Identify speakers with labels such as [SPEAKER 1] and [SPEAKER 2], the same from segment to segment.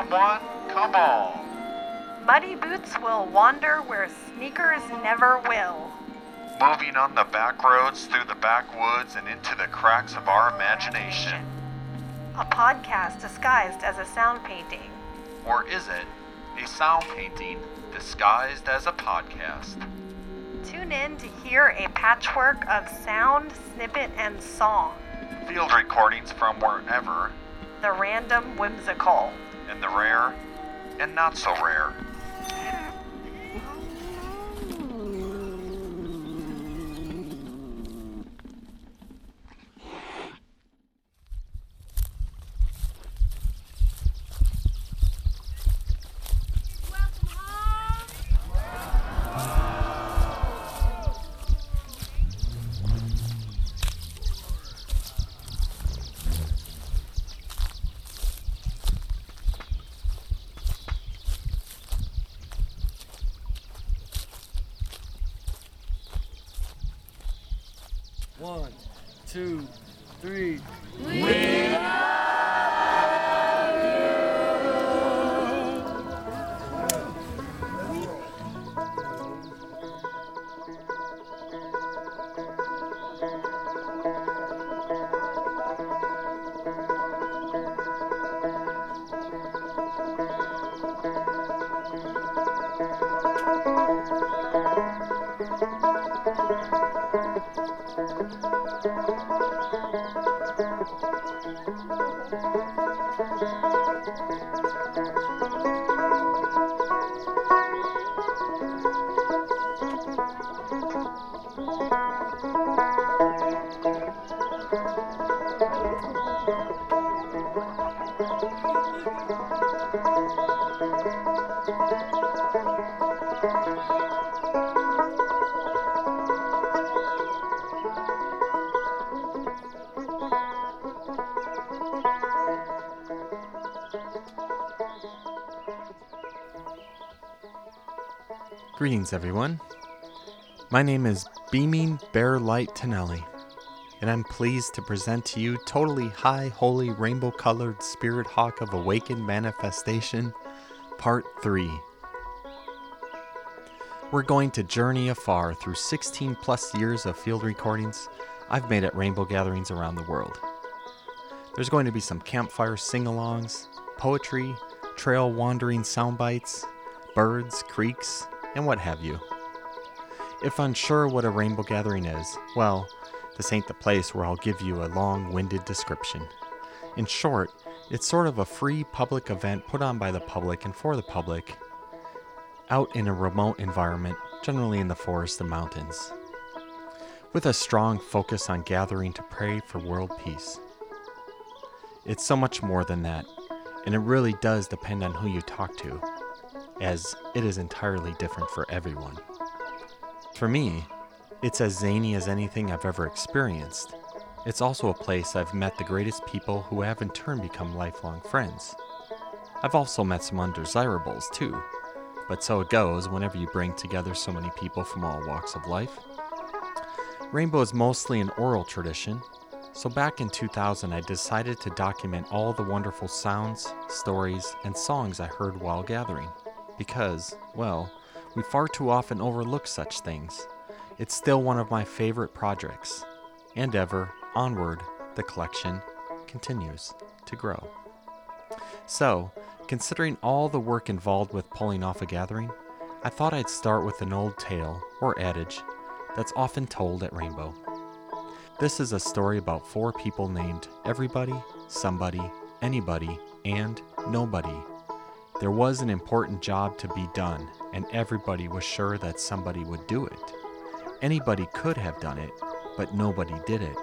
[SPEAKER 1] Come one, come on.
[SPEAKER 2] Muddy boots will wander where sneakers never will.
[SPEAKER 1] Moving on the back roads, through the backwoods, and into the cracks of our imagination.
[SPEAKER 2] A podcast disguised as a sound painting.
[SPEAKER 1] Or is it a sound painting disguised as a podcast?
[SPEAKER 2] Tune in to hear a patchwork of sound, snippet, and song.
[SPEAKER 1] Field recordings from wherever,
[SPEAKER 2] The random whimsical.
[SPEAKER 1] And the rare and not so rare.
[SPEAKER 3] Greetings, everyone. My name is Beaming Bear Light Tonelli, and I'm pleased to present to you Totally High Holy Rainbow Colored Spirit Hawk of Awakened Manifestation, Part 3. We're going to journey afar through 16 plus years of field recordings I've made at rainbow gatherings around the world. There's going to be some campfire sing alongs, poetry, trail wandering sound bites, birds, creeks, and what have you. If unsure what a rainbow gathering is, well, this ain't the place where I'll give you a long winded description. In short, it's sort of a free public event put on by the public and for the public, out in a remote environment, generally in the forest and mountains, with a strong focus on gathering to pray for world peace. It's so much more than that, and it really does depend on who you talk to as it is entirely different for everyone. For me, it's as zany as anything I've ever experienced. It's also a place I've met the greatest people who have in turn become lifelong friends. I've also met some undesirables too, but so it goes whenever you bring together so many people from all walks of life. Rainbow is mostly an oral tradition, so back in 2000 I decided to document all the wonderful sounds, stories, and songs I heard while gathering because, well, we far too often overlook such things. It's still one of my favorite projects. And ever, onward, the collection continues to grow. So, considering all the work involved with pulling off a gathering, I thought I'd start with an old tale, or adage, that's often told at Rainbow. This is a story about four people named Everybody, Somebody, Anybody, and Nobody there was an important job to be done, and everybody was sure that somebody would do it. Anybody could have done it, but nobody did it.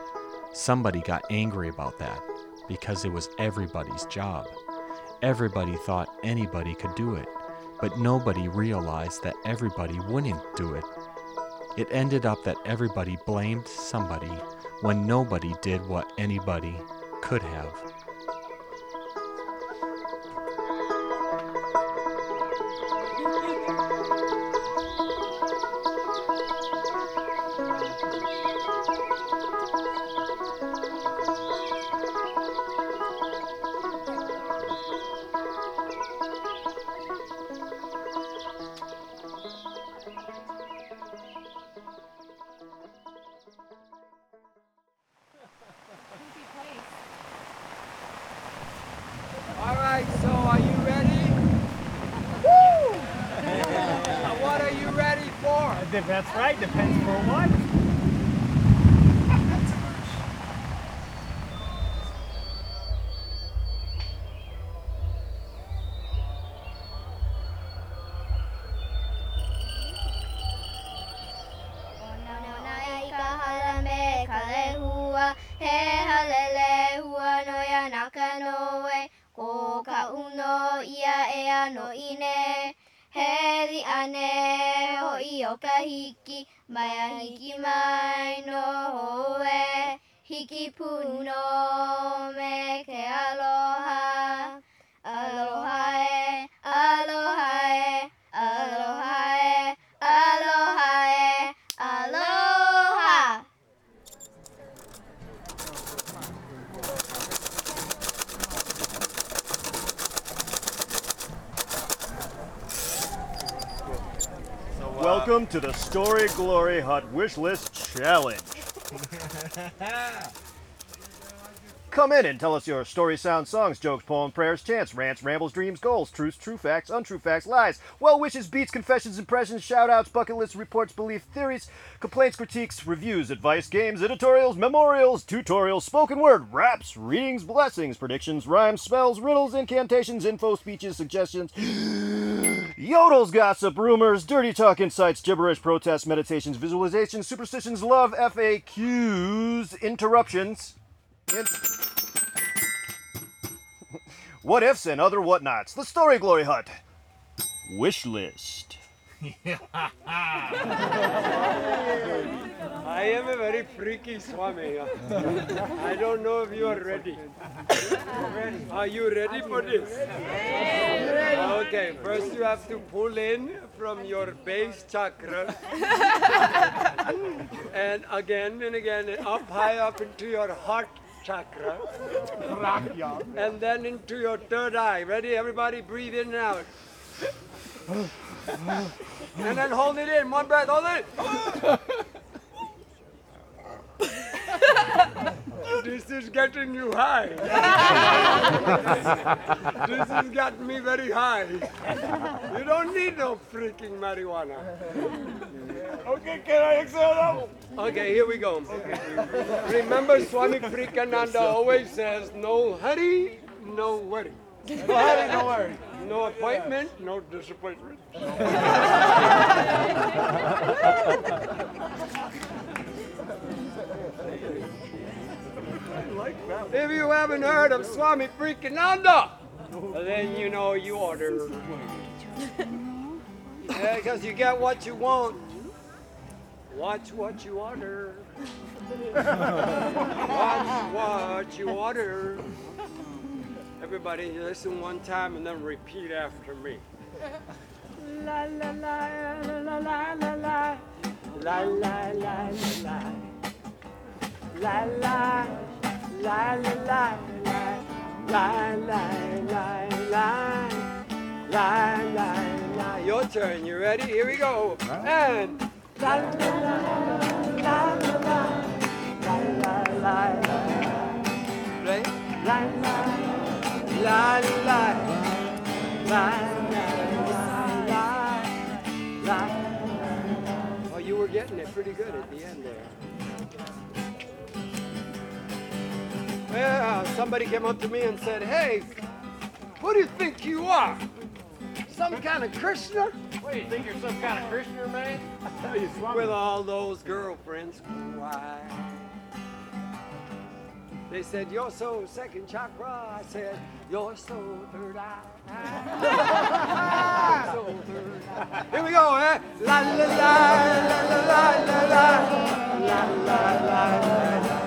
[SPEAKER 3] Somebody got angry about that because it was everybody's job. Everybody thought anybody could do it, but nobody realized that everybody wouldn't do it. It ended up that everybody blamed somebody when nobody did what anybody could have.
[SPEAKER 4] That's right. Depends for what.
[SPEAKER 5] Hiki, mai a hiki mai no hoe. Hiki puno
[SPEAKER 4] to the Story Glory Hut Wish List Challenge. Come in and tell us your story, sounds, songs, jokes, poems, prayers, chants, rants, rambles, dreams, goals, truths, true facts, untrue facts, lies, well wishes, beats, confessions, impressions, shout outs, bucket lists, reports, belief, theories, complaints, critiques, reviews, advice, games, editorials, memorials, tutorials, spoken word, raps, readings, blessings, predictions, rhymes, spells, riddles, incantations, info, speeches, suggestions, yodels, gossip, rumors, dirty talk, insights, gibberish, protests, meditations, visualizations, superstitions, love, FAQs, interruptions. In- what ifs and other whatnots. The Story Glory Hut. Wish list.
[SPEAKER 6] I am a very freaky Swami. I don't know if you are ready. Are you ready for this? Okay, first you have to pull in from your base chakra. and again and again, and up high up into your heart chakra. and then into your third eye. Ready, everybody? Breathe in and out. and then hold it in. One breath, hold it. this is getting you high. this has gotten me very high. You don't need no freaking marijuana.
[SPEAKER 4] Okay, can I exhale now?
[SPEAKER 6] Okay, here we go. Remember, Swami Frikananda always says, no hurry, no worry.
[SPEAKER 4] No hurry, no worry.
[SPEAKER 6] No appointment, no disappointment. If you haven't heard of Swami Frikananda, then you know you order. Because you get what you want. Watch what you order. Watch what you order. Everybody listen one time and then repeat after me. La la la la la la la la la la la la la la la la la la la la la la la Your turn. You ready? Here we go. And la la la la la la la la? La la la la la la la. Oh, you were getting it pretty good at the end there. Yeah, somebody came up to me and said, "Hey, who do you think you are? Some kind of Krishna?"
[SPEAKER 4] What, you think you're some kind of Christian, man? I tell you,
[SPEAKER 6] with all those girlfriends. Why? They said, You're so second chakra. I said, You're so third eye. so third eye. Here we go, eh? La la la la la la la la la la la la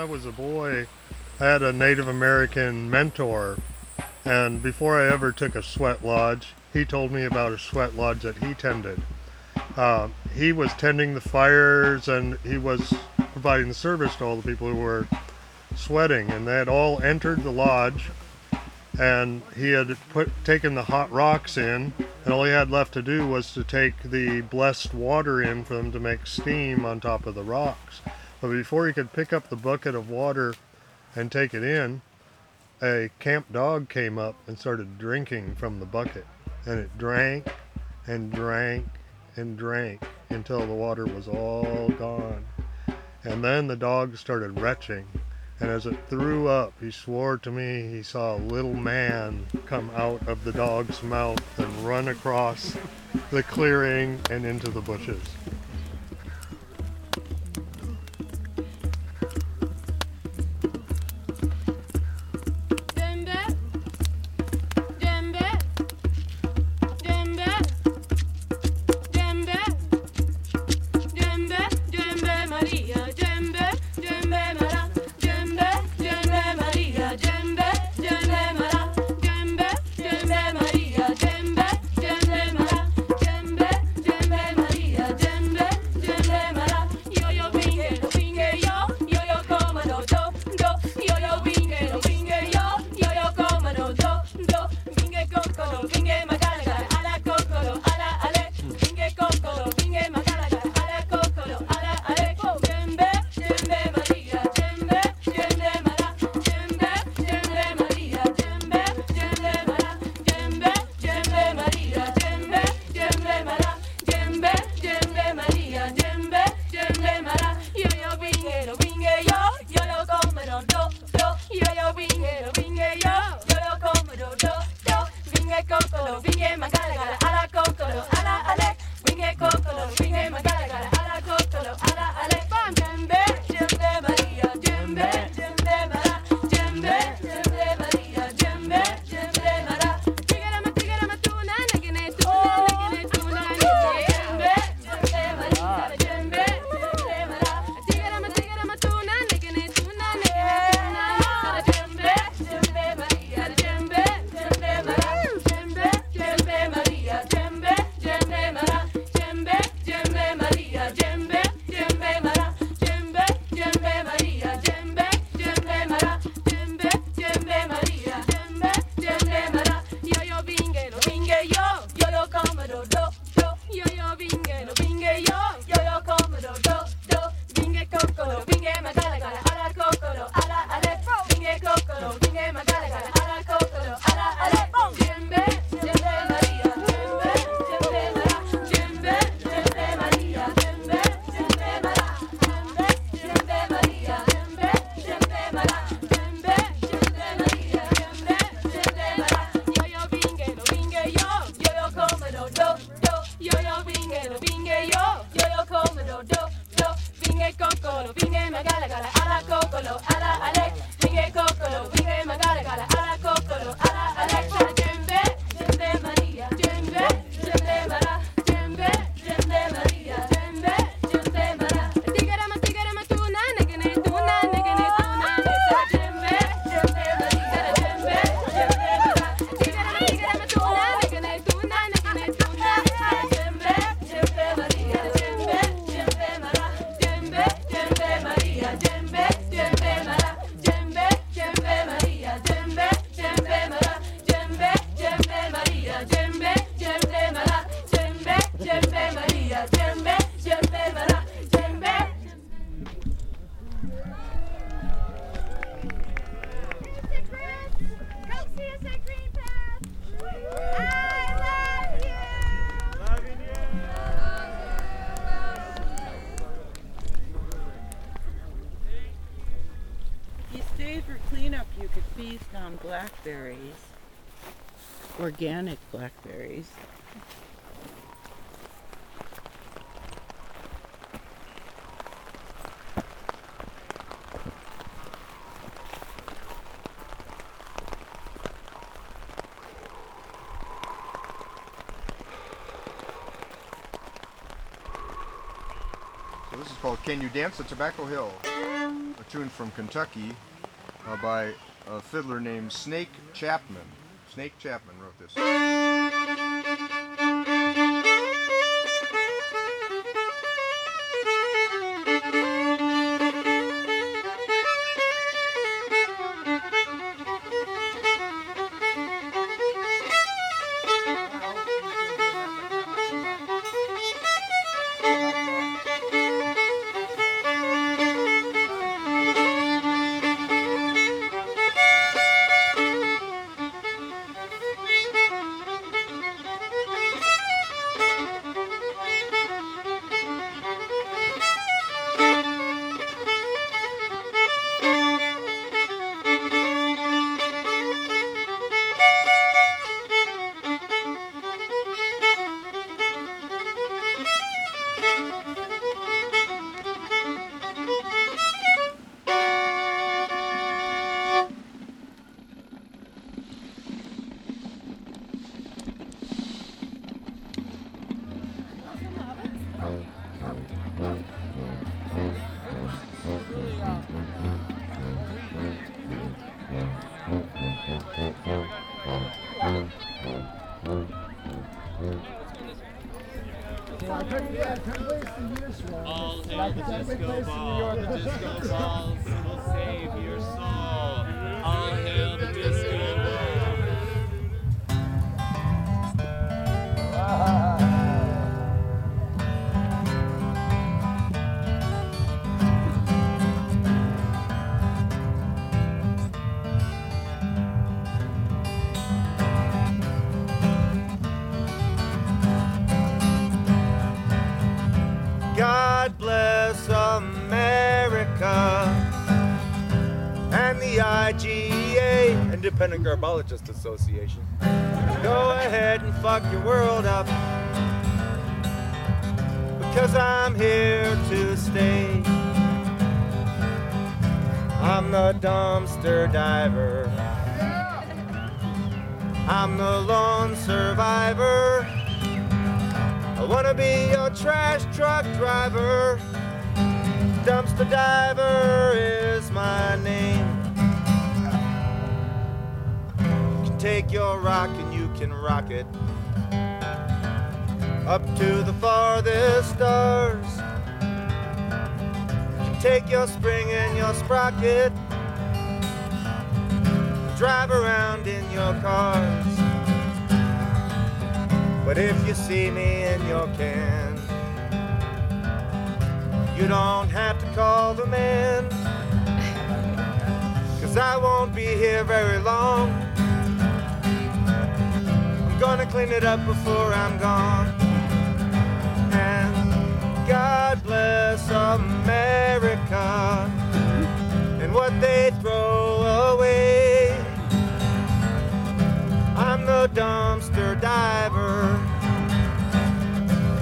[SPEAKER 7] I was a boy, I had a Native American mentor, and before I ever took a sweat lodge, he told me about a sweat lodge that he tended. Uh, he was tending the fires and he was providing the service to all the people who were sweating, and they had all entered the lodge. And he had put taken the hot rocks in, and all he had left to do was to take the blessed water in for them to make steam on top of the rocks. But before he could pick up the bucket of water and take it in, a camp dog came up and started drinking from the bucket. And it drank and drank and drank until the water was all gone. And then the dog started retching. And as it threw up, he swore to me he saw a little man come out of the dog's mouth and run across the clearing and into the bushes.
[SPEAKER 8] Viene más organic blackberries.
[SPEAKER 4] So this is called Can You Dance at Tobacco Hill? A
[SPEAKER 9] tune from Kentucky uh, by a fiddler named Snake Chapman. Snake Chapman wrote this.
[SPEAKER 10] Garbologist Association. Go ahead and fuck your world up because I'm here to stay. I'm the dumpster diver. I'm the lone survivor. I wanna be your trash truck driver. Dumpster diver take your rock and you can rock it up to the farthest stars. You can take your spring and your sprocket, drive around in your cars. But if you see me in your can, you don't have to call the man. Cause I won't be here very long. Gonna clean it up before I'm gone. And God bless America and what they throw away. I'm the dumpster diver.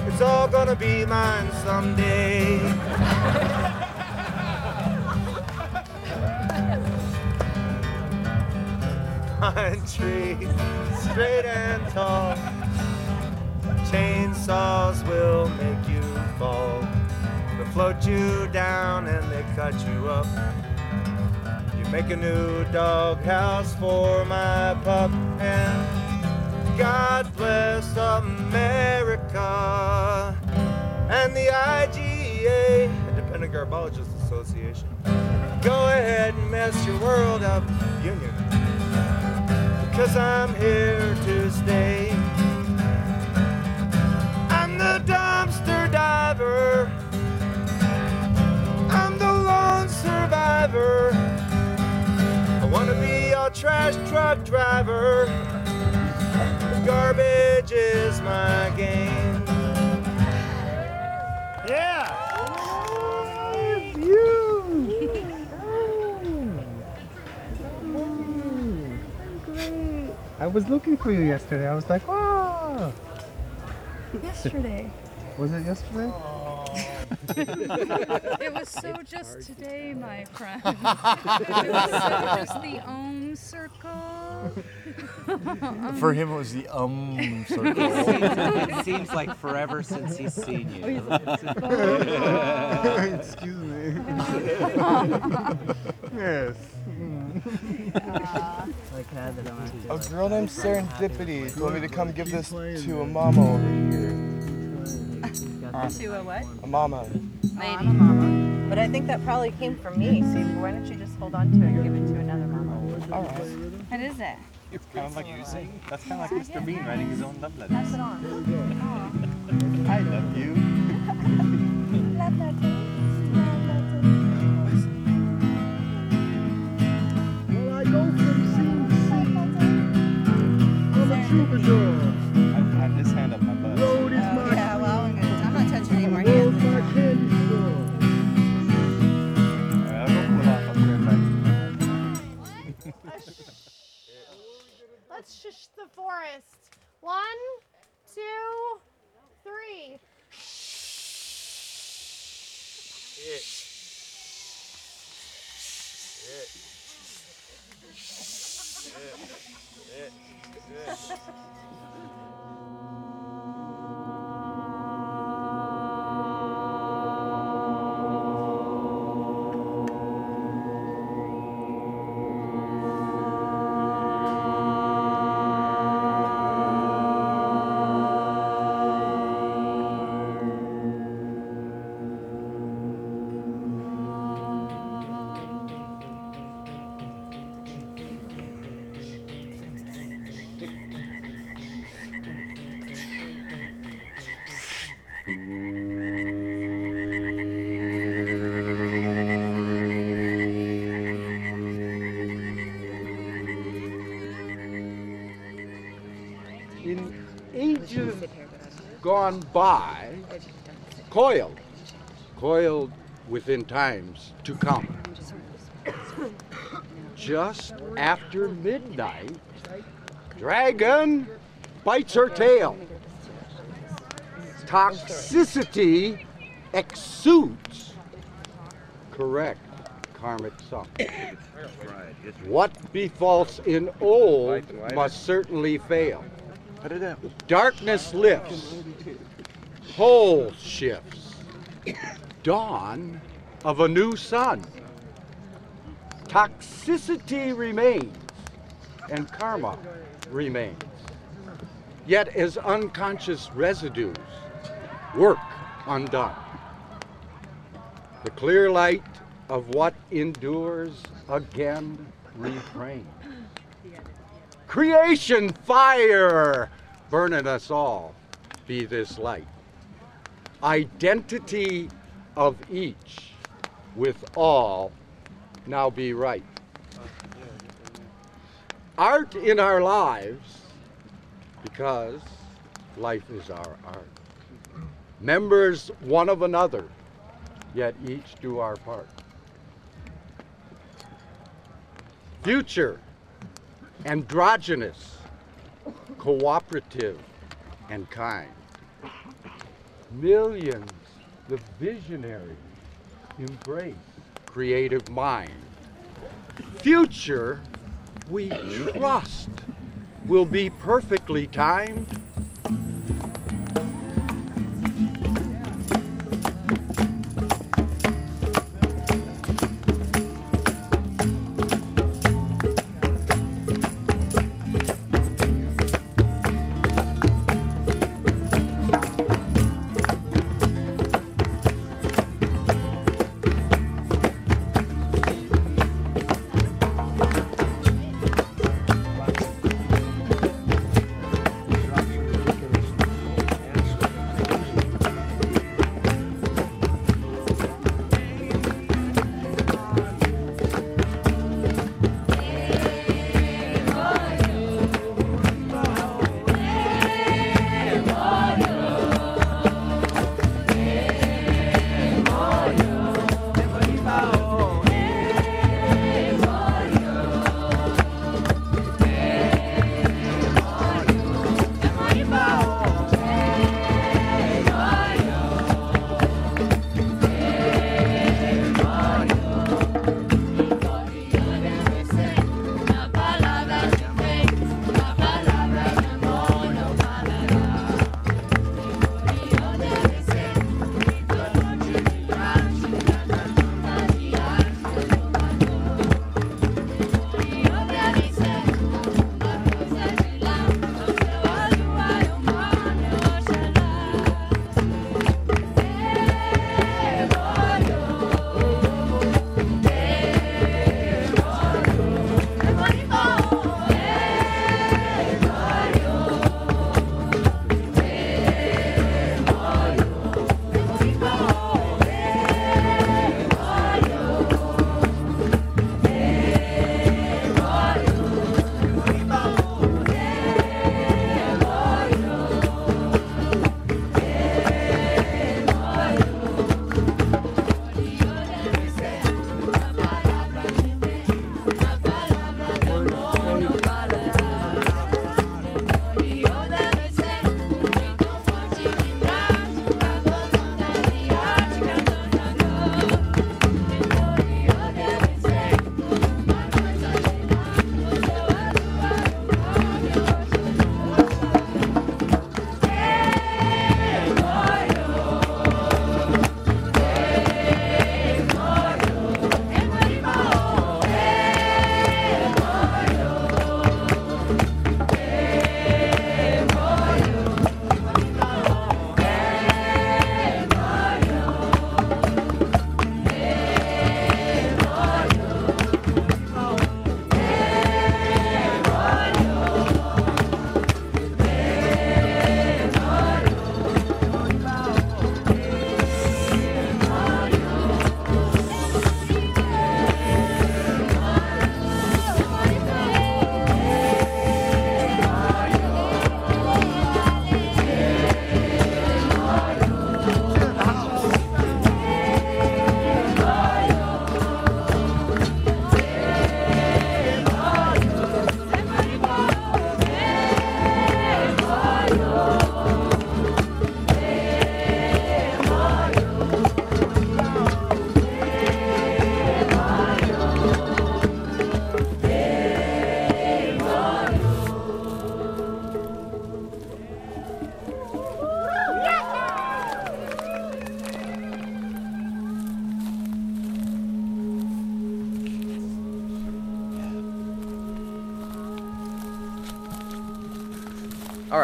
[SPEAKER 10] It's all gonna be mine someday. Country, straight and tall. Chainsaws will make you fall. They float you down and they cut you up. You make a new doghouse for my pup and God bless America and the IGA, Independent Garbologist Association. Go ahead and mess your world up, Union, because I'm here to stay. I'm the dumpster diver. I'm the lone survivor. I wanna be your trash truck driver. Garbage is my game.
[SPEAKER 11] Yeah.
[SPEAKER 12] I was looking for you yesterday. I was like, oh.
[SPEAKER 13] Yesterday.
[SPEAKER 12] Was it yesterday?
[SPEAKER 11] it was so just today, my friend. it was so just the Om circle.
[SPEAKER 14] For him, it was the um circle.
[SPEAKER 9] it seems like forever since he's seen you.
[SPEAKER 15] Excuse me. yes.
[SPEAKER 16] A girl named Serendipity told me to come give this to a mama over here.
[SPEAKER 17] To a what?
[SPEAKER 16] A mama.
[SPEAKER 17] Oh, I'm a mama. But I think that probably came from me. So why don't you just hold on to it and give it to another mama?
[SPEAKER 16] All right.
[SPEAKER 17] What is it?
[SPEAKER 18] It's kind of like that's kind of like Mr. Bean writing his own love letters.
[SPEAKER 17] Pass it on.
[SPEAKER 18] I love you.
[SPEAKER 17] Love letters.
[SPEAKER 15] Well, I go from scene to scene. I'm a troubadour.
[SPEAKER 18] I have this hand up my butt. Be right back.
[SPEAKER 19] Let's shush the forest. One, two, three.
[SPEAKER 20] In gone by, coiled, coiled within times to come. Just after midnight, dragon bites her tail. Toxicity exudes. Correct karmic sum. What befalls in old must certainly fail. Darkness lifts, whole shifts, dawn of a new sun. Toxicity remains, and karma remains. Yet, as unconscious residues, work undone. The clear light of what endures again refrain. Creation fire burning us all be this light. Identity of each with all now be right. Art in our lives because life is our art. Members one of another, yet each do our part. Future androgynous, cooperative, and kind. Millions, the visionary, embrace creative mind. Future, we trust, will be perfectly timed.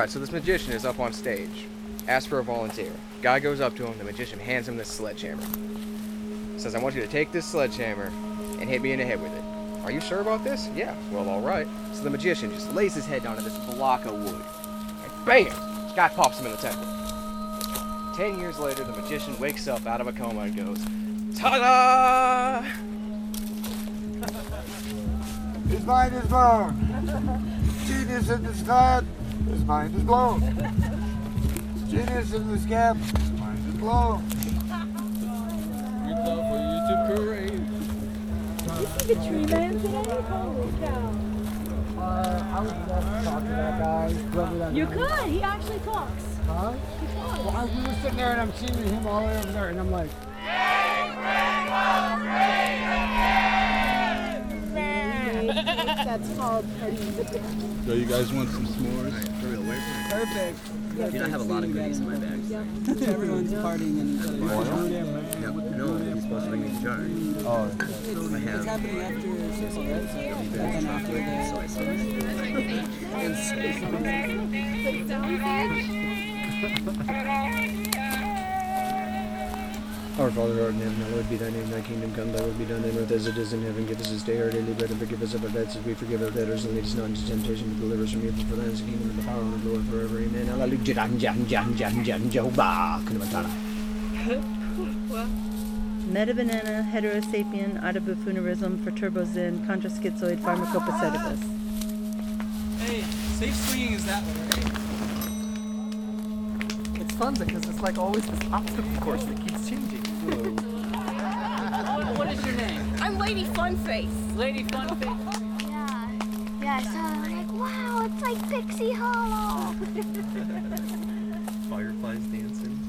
[SPEAKER 21] Right, so this magician is up on stage. Asks for a volunteer. Guy goes up to him. The magician hands him this sledgehammer. Says, "I want you to take this sledgehammer and hit me in the head with it." Are you sure about this? Yeah. Well, all right. So the magician just lays his head down to this block of wood, and bam! Guy pops him in the temple. Ten years later, the magician wakes up out of a coma and goes, "Ta-da!"
[SPEAKER 16] His mind is blown. Genius in the sky. His mind is blown. Genius in the scab. His mind is blown.
[SPEAKER 22] We love for You see the tree man today? Holy cow.
[SPEAKER 12] Uh, I would love to talk to that guy, that
[SPEAKER 22] You
[SPEAKER 12] is.
[SPEAKER 22] could. He actually talks.
[SPEAKER 12] Huh?
[SPEAKER 22] He talks.
[SPEAKER 12] Well, I, we were sitting there and I'm seeing him all the way over there, and I'm like,
[SPEAKER 22] That's called party.
[SPEAKER 23] So you guys want some s'mores?
[SPEAKER 22] Perfect.
[SPEAKER 18] You don't have a lot of goodies in my bag.
[SPEAKER 12] everyone's partying and
[SPEAKER 18] No, no, you're supposed to bring me the jar. Oh.
[SPEAKER 12] oh.
[SPEAKER 18] I have.
[SPEAKER 12] It's happening after six, right? So, then after the
[SPEAKER 18] soy sauce.
[SPEAKER 12] And soy
[SPEAKER 24] Our Father who art in heaven, hallowed be thy name, thy kingdom come, thy will be done on earth as it is in heaven. Give us this day our daily bread and forgive us of our debts as we forgive our debtors, and lead us not into temptation, but deliver us from evil. For thine is the kingdom and the power and the glory forever. Amen. Hallelujah. Jan, jan, jan, jan, jan, Jehovah. Kunamatana.
[SPEAKER 25] Metabanana, heterosapien, autobuffunerism, perturbosin, contraschizoid, pharmacopaceticus.
[SPEAKER 26] Hey, safe swinging is that one, right?
[SPEAKER 13] It's fun because it's like always this obstacle course that keeps changing.
[SPEAKER 26] What, what is your name?
[SPEAKER 22] I'm Lady Funface.
[SPEAKER 26] Lady Funface.
[SPEAKER 5] Yeah. Yeah, so I'm like, wow, it's like Pixie Hollow.
[SPEAKER 3] Fireflies dancing.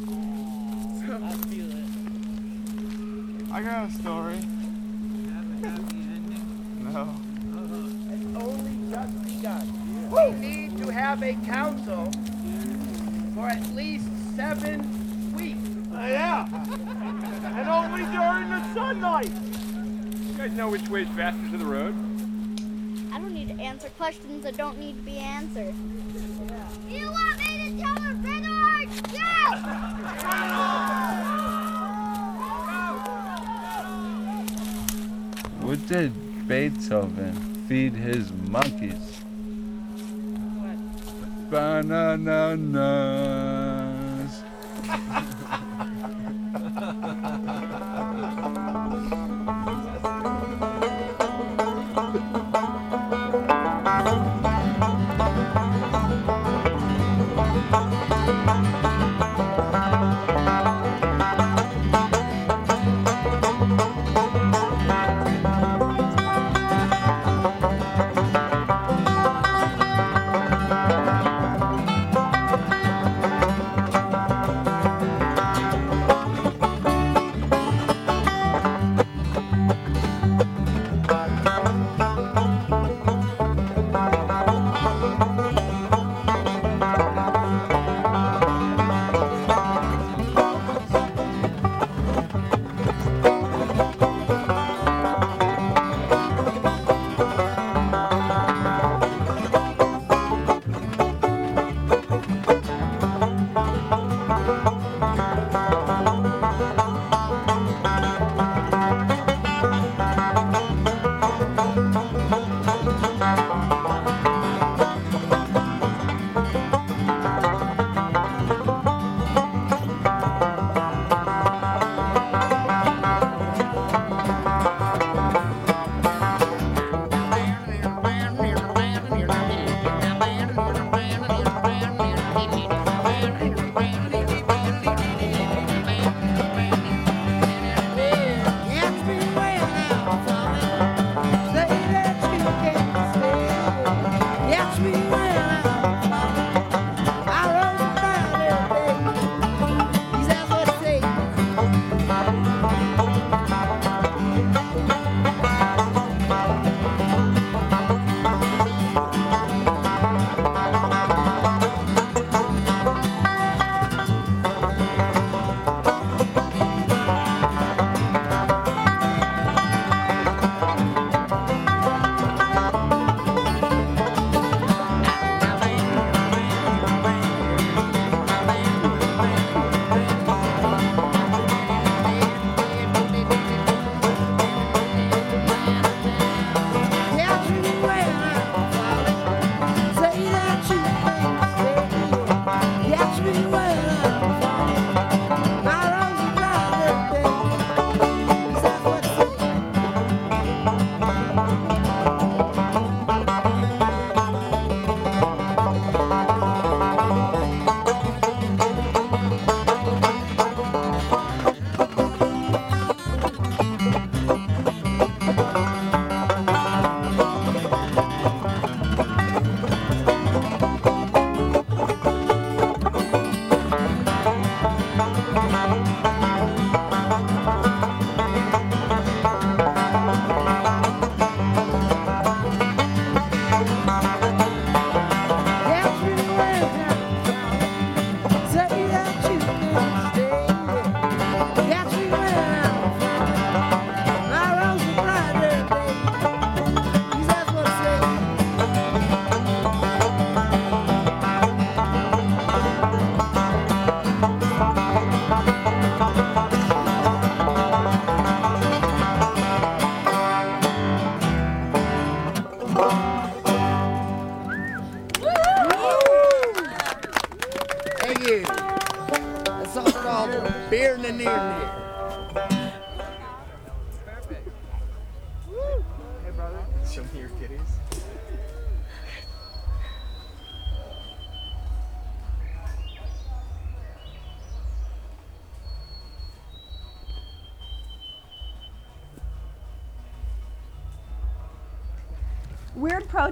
[SPEAKER 26] I feel it.
[SPEAKER 27] I got a story. No. Uh-huh.
[SPEAKER 28] It's only just begun. We need to have a council for at least seven weeks.
[SPEAKER 6] Yeah. and only during the sunlight. You guys know which way is faster to the road?
[SPEAKER 5] I don't need to answer questions that don't need to be answered. You want me to tell her Bernard? Yes!
[SPEAKER 23] What did Beethoven feed his monkeys? Bananas.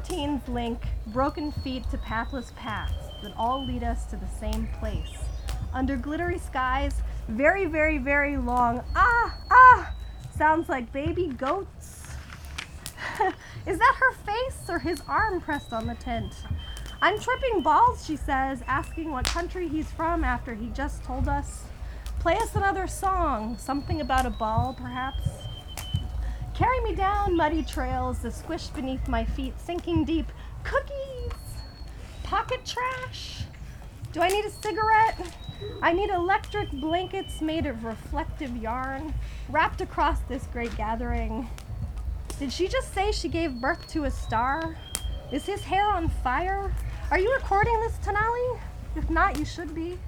[SPEAKER 2] Proteins link broken feet to pathless paths that all lead us to the same place. Under glittery skies, very, very, very long, ah, ah, sounds like baby goats. Is that her face or his arm pressed on the tent? I'm tripping balls, she says, asking what country he's from after he just told us. Play us another song, something about a ball, perhaps. Carry me down muddy trails that squish beneath my feet, sinking deep. Cookies! Pocket trash? Do I need a cigarette? I need electric blankets made of reflective yarn wrapped across this great gathering. Did she just say she gave birth to a star? Is his hair on fire? Are you recording this, Tonelli? If not, you should be.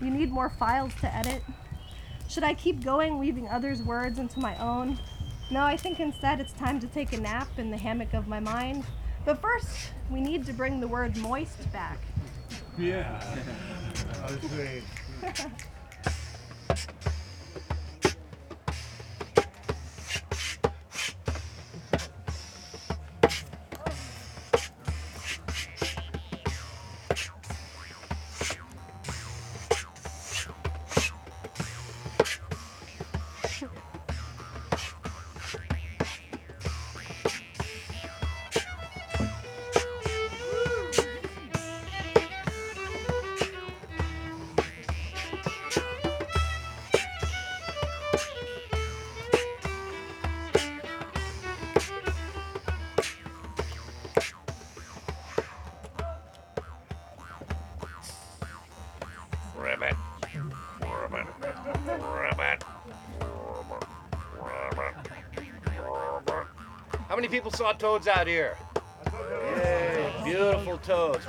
[SPEAKER 2] You need more files to edit. Should I keep going, weaving others' words into my own? No, I think instead it's time to take a nap in the hammock of my mind. But first, we need to bring the word moist back.
[SPEAKER 16] Yeah. Okay.
[SPEAKER 10] many people saw toads out here? Yay, beautiful toads.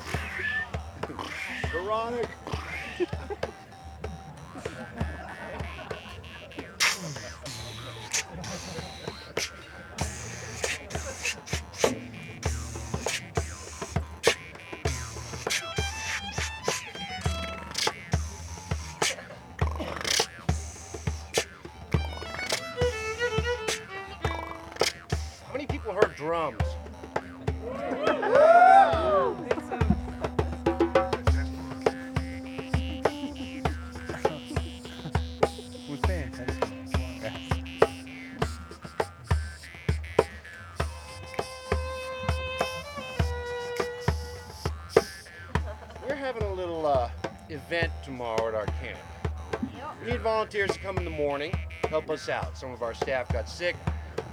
[SPEAKER 10] In the morning, help us out. Some of our staff got sick.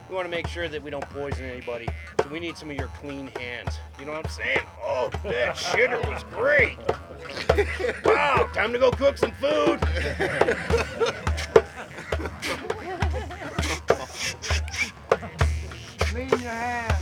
[SPEAKER 10] We want to make sure that we don't poison anybody. So we need some of your clean hands. You know what I'm saying? Oh, that shitter was great. wow, time to go cook some food.
[SPEAKER 29] Clean your hands.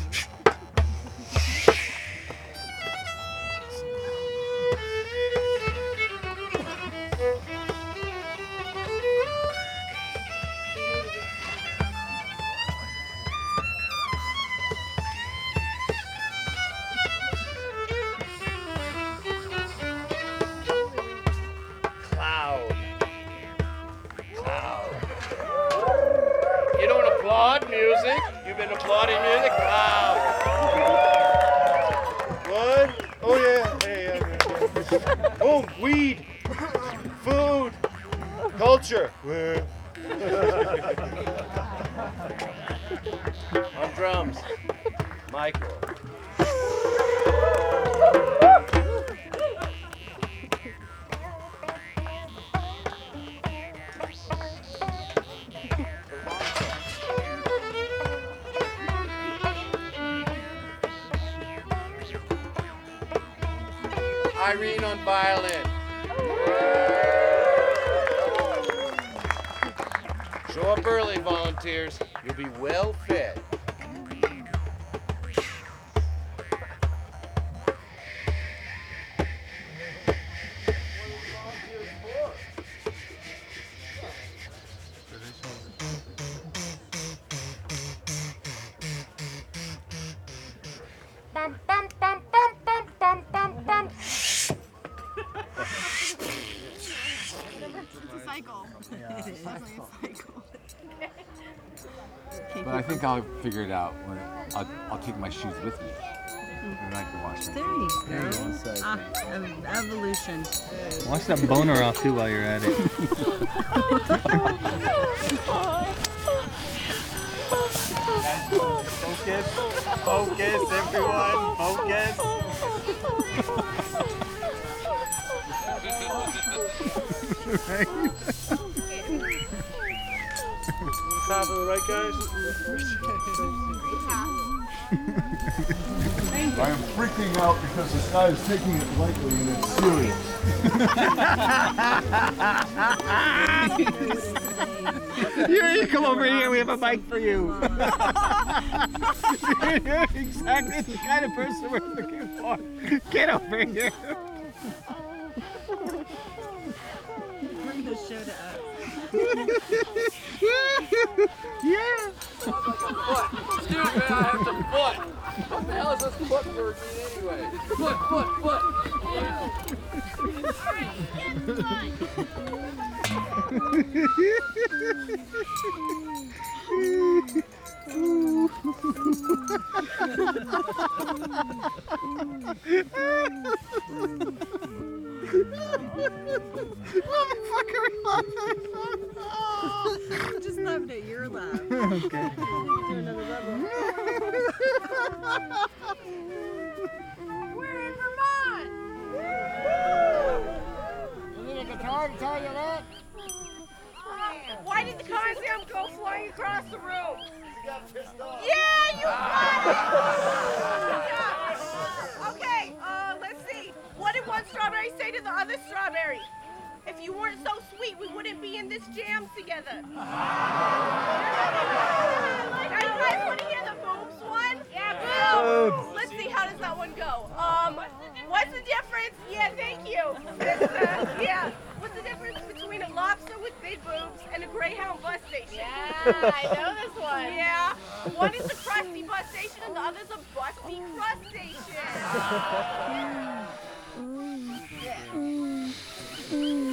[SPEAKER 10] Volunteers. You'll be well
[SPEAKER 18] think I'll figure it out when I'll, I'll take my shoes with me. And I can wash them.
[SPEAKER 30] There you go. Ah, ev- evolution.
[SPEAKER 31] Wash that boner off too while you're at it.
[SPEAKER 12] Focus, focus, everyone, focus.
[SPEAKER 16] Top of the right, guys? I am freaking out because this guy is taking it lightly and it's serious.
[SPEAKER 12] Here, you come over here. We have a bike for you. You're exactly the kind of person we're looking for. Get over here.
[SPEAKER 30] Bring the show to us.
[SPEAKER 12] Yeah.
[SPEAKER 10] Excuse me, I have some foot. What the hell is this foot word mean anyway? Foot, foot, foot.
[SPEAKER 30] I'm
[SPEAKER 22] We're in Vermont.
[SPEAKER 32] You need a guitar to tell you that?
[SPEAKER 22] Why did the concept go flying across the room?
[SPEAKER 32] You got pissed off.
[SPEAKER 22] Yeah, you got it. Okay, uh, let's see. What did one strawberry say to the other strawberry? If you weren't so sweet, we wouldn't be in this jam together. Now you guys want to hear the boobs one? Yeah. Let's see, how does that one go? Um, what's the difference? Yeah, thank you. Uh, yeah. What's the difference between a lobster with big boobs and a Greyhound bus station? Yeah, I know this one. Yeah. One is a crusty bus station and the other's a busty crust
[SPEAKER 33] I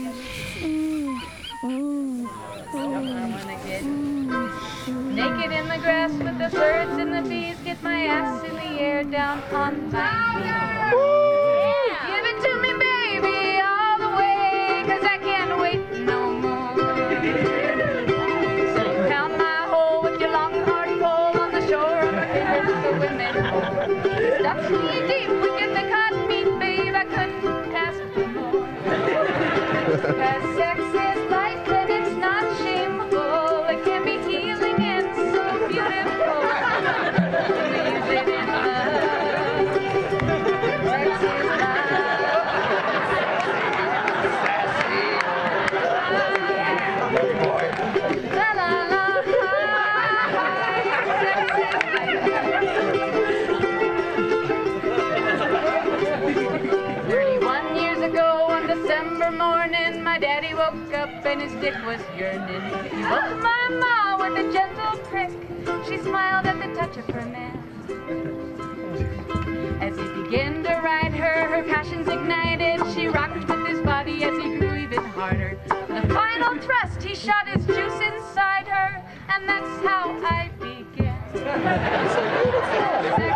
[SPEAKER 33] naked in the grass with the birds and the bees. Get my ass in the air down on my knees. On December morning, my daddy woke up and his dick was yearning. He woke my ma with a gentle prick. She smiled at the touch of her man. As he began to ride her, her passions ignited. She rocked with his body as he grew even harder. With a final thrust, he shot his juice inside her, and that's how I began.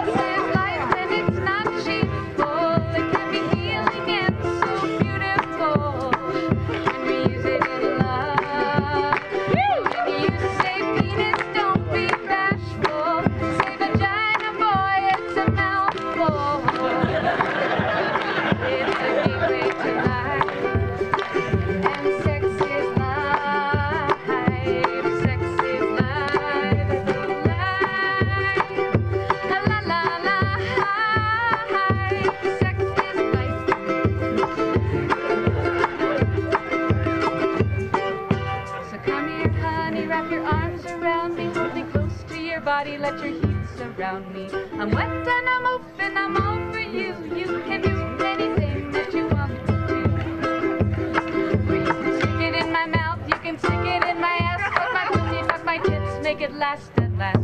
[SPEAKER 33] make it last and last.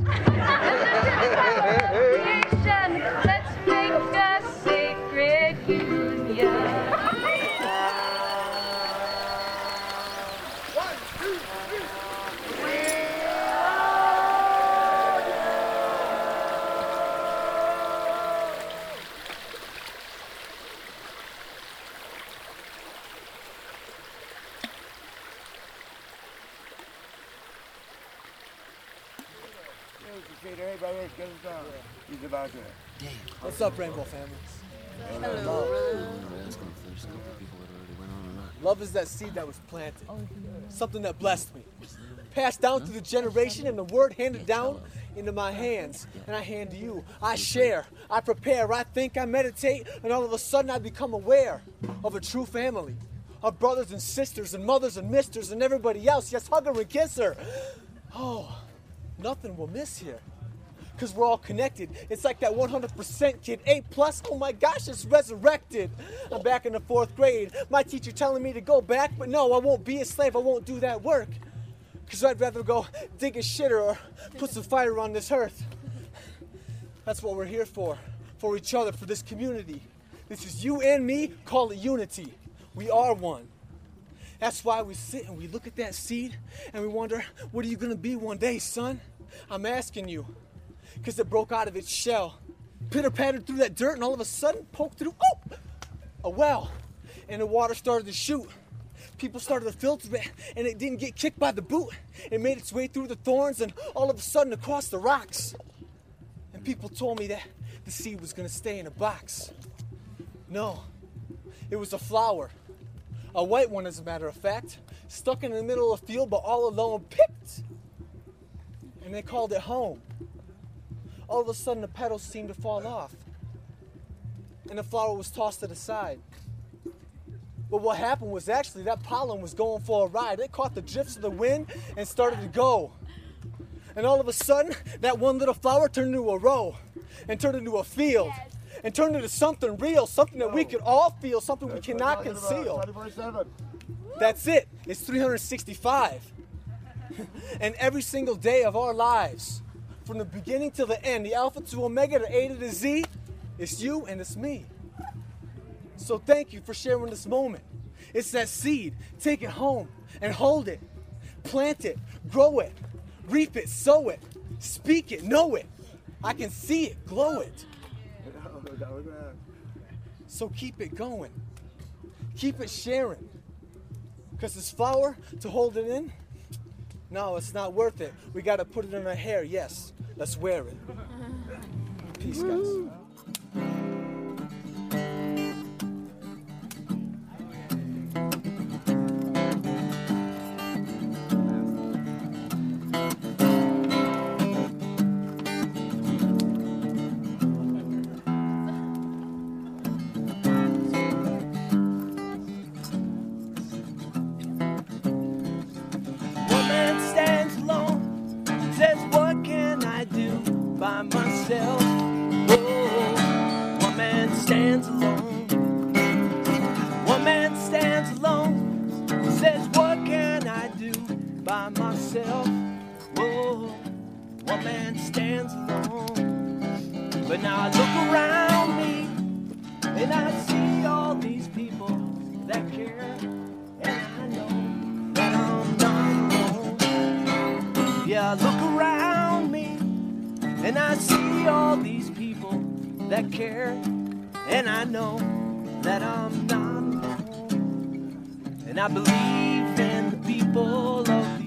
[SPEAKER 16] Hey, brother, get us down. He's about to.
[SPEAKER 34] What's up, Rainbow families?
[SPEAKER 16] Hello.
[SPEAKER 34] Love is that seed that was planted. Something that blessed me. Passed down through the generation and the word handed down into my hands. And I hand to you. I share. I prepare. I think. I meditate. And all of a sudden I become aware of a true family. Of brothers and sisters and mothers and misters and everybody else. Yes, hug her and kiss her. Oh, nothing will miss here. Because we're all connected. It's like that 100% kid, A plus. Oh my gosh, it's resurrected. I'm back in the fourth grade. My teacher telling me to go back, but no, I won't be a slave. I won't do that work. Because I'd rather go dig a shitter or put some fire on this earth. That's what we're here for. For each other, for this community. This is you and me, call it unity. We are one. That's why we sit and we look at that seed and we wonder, what are you going to be one day, son? I'm asking you. Because it broke out of its shell, pitter pattered through that dirt, and all of a sudden poked through, oh, a well. And the water started to shoot. People started to filter it, and it didn't get kicked by the boot. It made its way through the thorns and all of a sudden across the rocks. And people told me that the seed was going to stay in a box. No, it was a flower. A white one, as a matter of fact, stuck in the middle of the field, but all alone picked. And they called it home. All of a sudden, the petals seemed to fall off, and the flower was tossed to the side. But what happened was actually that pollen was going for a ride. It caught the drifts of the wind and started to go. And all of a sudden, that one little flower turned into a row and turned into a field and turned into something real, something that we could all feel, something we cannot conceal. That's it. It's 365. and every single day of our lives, from the beginning to the end, the Alpha to Omega, the A to the Z, it's you and it's me. So thank you for sharing this moment. It's that seed. Take it home and hold it. Plant it, grow it, reap it, sow it, speak it, know it. I can see it, glow it. So keep it going. Keep it sharing. Because this flower, to hold it in, no, it's not worth it. We got to put it in our hair, yes. Let's wear it. Peace, guys.
[SPEAKER 28] and I know that I'm not alone. And I believe in the people of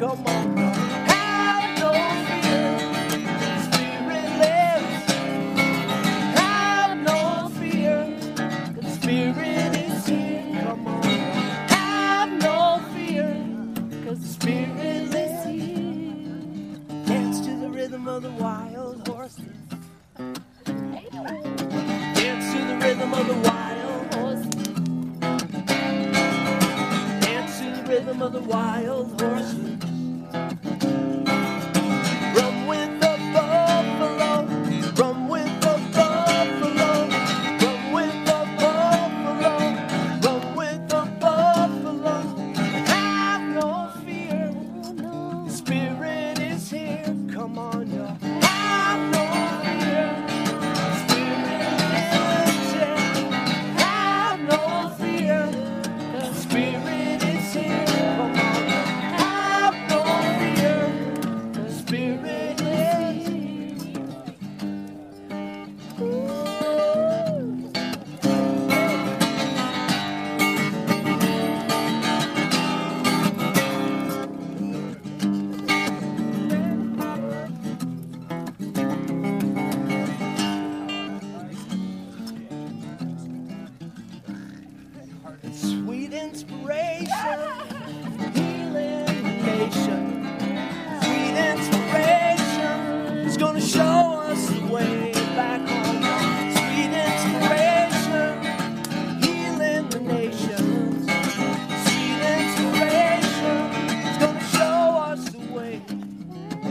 [SPEAKER 28] Come on.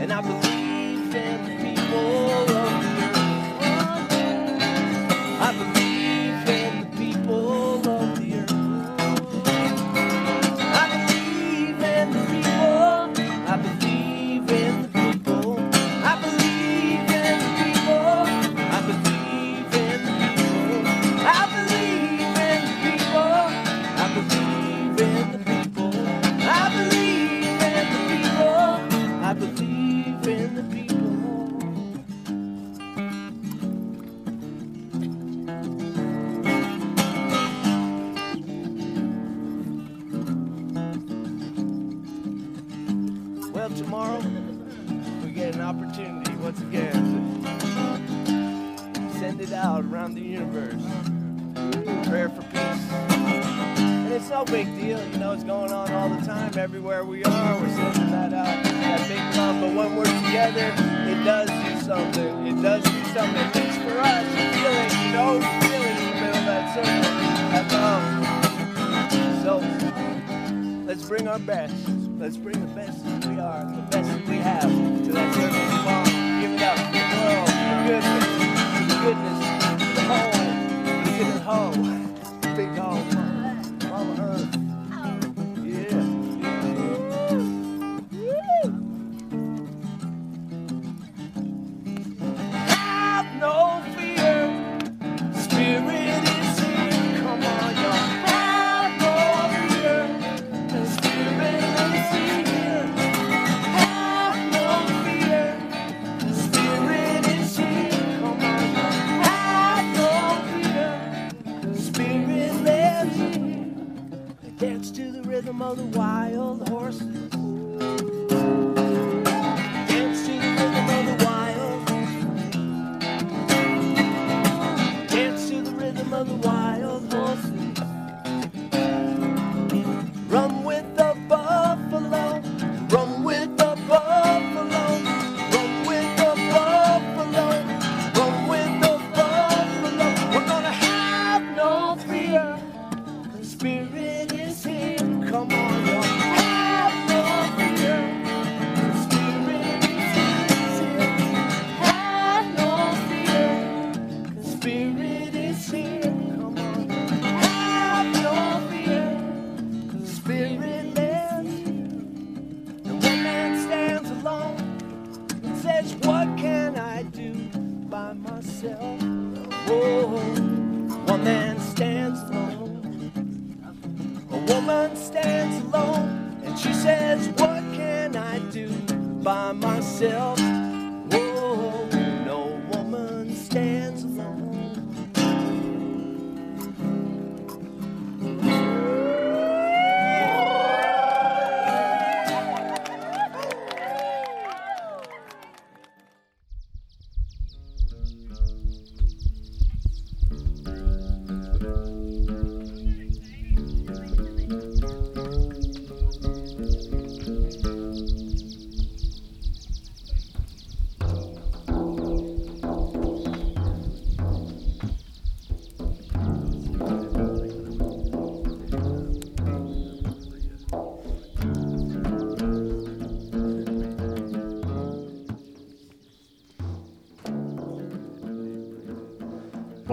[SPEAKER 28] and I believe in the wild horses.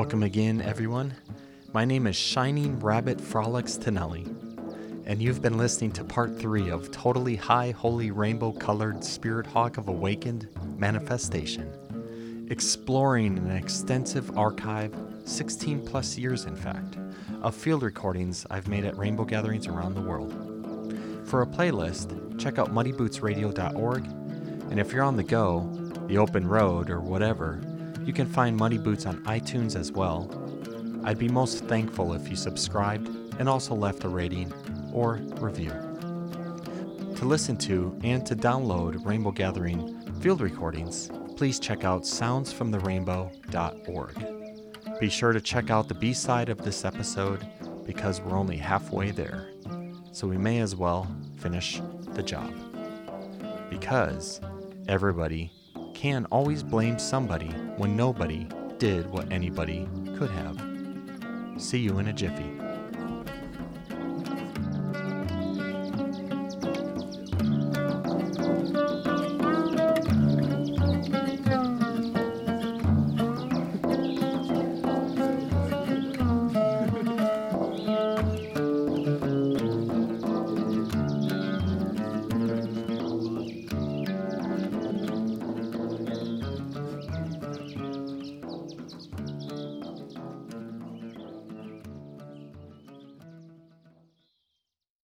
[SPEAKER 3] Welcome again, everyone. My name is Shining Rabbit Frolics Tonelli, and you've been listening to part three of Totally High Holy Rainbow Colored Spirit Hawk of Awakened Manifestation, exploring an extensive archive, 16 plus years in fact, of field recordings I've made at rainbow gatherings around the world. For a playlist, check out muddybootsradio.org, and if you're on the go, the open road, or whatever, you can find Muddy Boots on iTunes as well. I'd be most thankful if you subscribed and also left a rating or review. To listen to and to download Rainbow Gathering field recordings, please check out soundsfromtherainbow.org. Be sure to check out the B side of this episode because we're only halfway there, so we may as well finish the job. Because everybody can always blame somebody when nobody did what anybody could have. See you in a jiffy.